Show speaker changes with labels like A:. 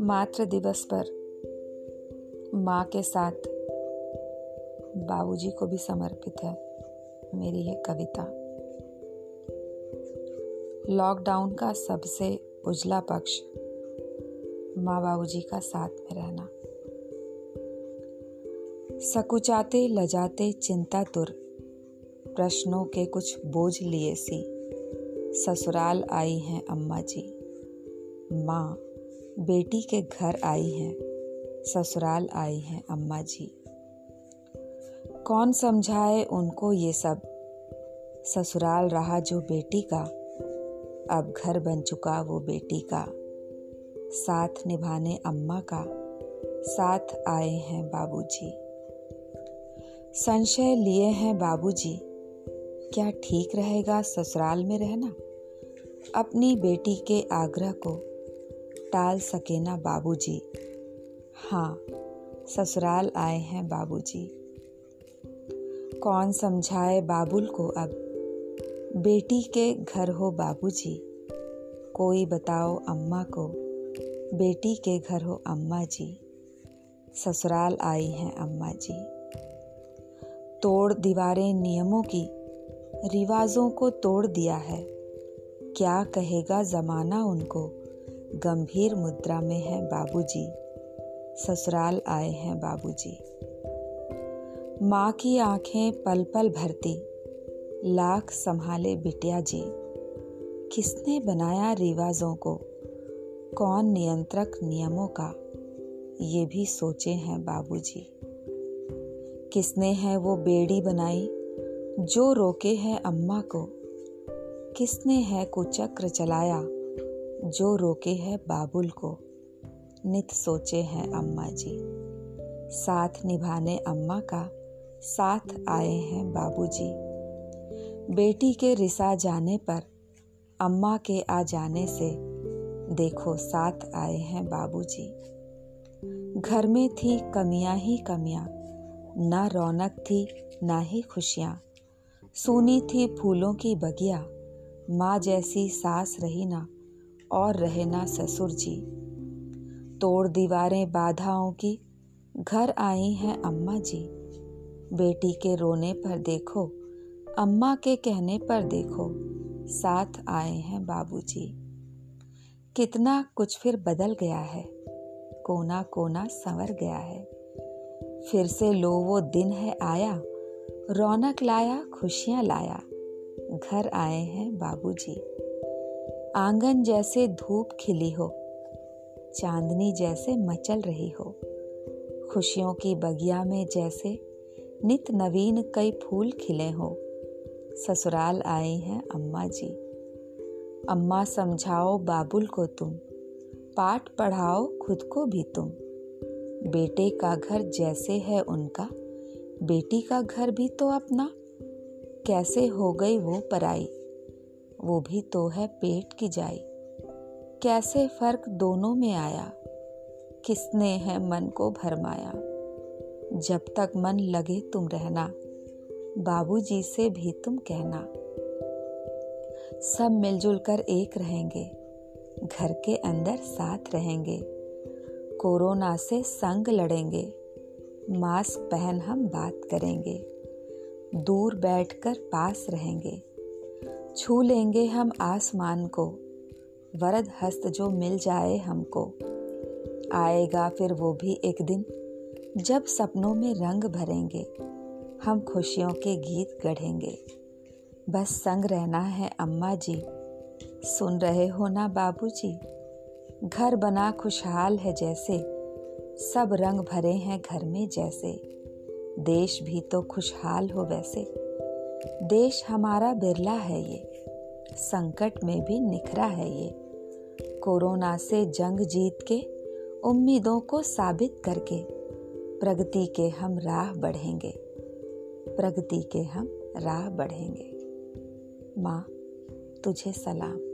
A: मातृ दिवस पर माँ के साथ बाबूजी को भी समर्पित है मेरी यह कविता। लॉकडाउन का सबसे उजला पक्ष माँ बाबूजी का साथ में रहना। सकुचाते लजाते चिंता तुर प्रश्नों के कुछ बोझ लिए सी। ससुराल आई हैं अम्मा जी। माँ, बेटी के घर आई हैं। ससुराल आई हैं अम्मा जी। कौन समझाए उनको ये सब? ससुराल रहा जो बेटी का। अब घर बन चुका वो बेटी का। साथ निभाने अम्मा का। साथ आए हैं बाबूजी। संशय लिए हैं बाबूजी। क्या ठीक रहेगा ससुराल में रहना? अपनी बेटी के आग्रह को टाल सके ना बाबूजी। हाँ ससुराल आए हैं बाबूजी। कौन समझाए बाबुल को अब? बेटी के घर हो बाबूजी। कोई बताओ अम्मा को, बेटी के घर हो अम्मा जी ससुराल आई हैं अम्मा जी तोड़ दीवारें नियमों की रिवाजों को तोड़ दिया है। क्या कहेगा जमाना उनको? गंभीर मुद्रा में है बाबूजी। ससुराल आए हैं बाबूजी। माँ की आँखें पल पल भरती। लाख संभाले बिटिया जी। किसने बनाया रिवाजों को? कौन नियंत्रक नियमों का? ये भी सोचे हैं बाबूजी। किसने है वो बेड़ी बनाई? जो रोके है अम्मा को। किसने है कुचक्र चलाया? जो रोके है बाबुल को। नित सोचे हैं अम्मा जी। साथ निभाने अम्मा का साथ आए हैं बाबूजी। बेटी के रिसा जाने पर अम्मा के आ जाने से देखो साथ आए हैं बाबूजी। घर में थी कमियाँ ही कमियाँ, ना रौनक थी ना ही खुशियाँ। सुनी थी फूलों की बगिया। माँ जैसी सास रही ना, और रहे ना ससुर जी। तोड़ दीवारें बाधाओं की, घर आई हैं अम्मा जी। बेटी के रोने पर देखो, अम्मा के कहने पर देखो, साथ आए हैं बाबूजी। कितना कुछ फिर बदल गया है, कोना कोना संवर गया है। फिर से लो वो दिन है आया रौनक लाया, खुशियाँ लाया। घर आए हैं बाबूजी। आँगन जैसे धूप खिली हो, चांदनी जैसे मचल रही हो। खुशियों की बगिया में जैसे नित नवीन कई फूल खिले हो। ससुराल आए हैं अम्मा जी अम्मा समझाओ बाबुल को तुम, पाठ पढ़ाओ खुद को भी तुम। बेटे का घर जैसे है उनका बेटी का घर भी तो अपना। कैसे हो गई वो पराई? वो भी तो है पेट की जाई। कैसे फ़र्क दोनों में आया? किसने है मन को भरमाया? जब तक मन लगे तुम रहना, बाबूजी से भी तुम कहना। सब मिलजुल कर एक रहेंगे, घर के अंदर साथ रहेंगे। कोरोना से संग लड़ेंगे। मास्क पहन हम बात करेंगे। दूर बैठकर पास रहेंगे। छू लेंगे हम आसमान को। वरद हस्त जो मिल जाए हमको। आएगा फिर वो भी एक दिन। जब सपनों में रंग भरेंगे, हम खुशियों के गीत गढ़ेंगे। बस संग रहना है अम्मा जी। सुन रहे हो ना बाबूजी? घर बना खुशहाल है जैसे। सब रंग भरे हैं घर में जैसे। देश भी तो खुशहाल हो वैसे। देश हमारा बिरला है ये, संकट में भी निखरा है ये। कोरोना से जंग जीत के, उम्मीदों को साबित करके, प्रगति के हम राह बढ़ेंगे। प्रगति के हम राह बढ़ेंगे। माँ, तुझे सलाम।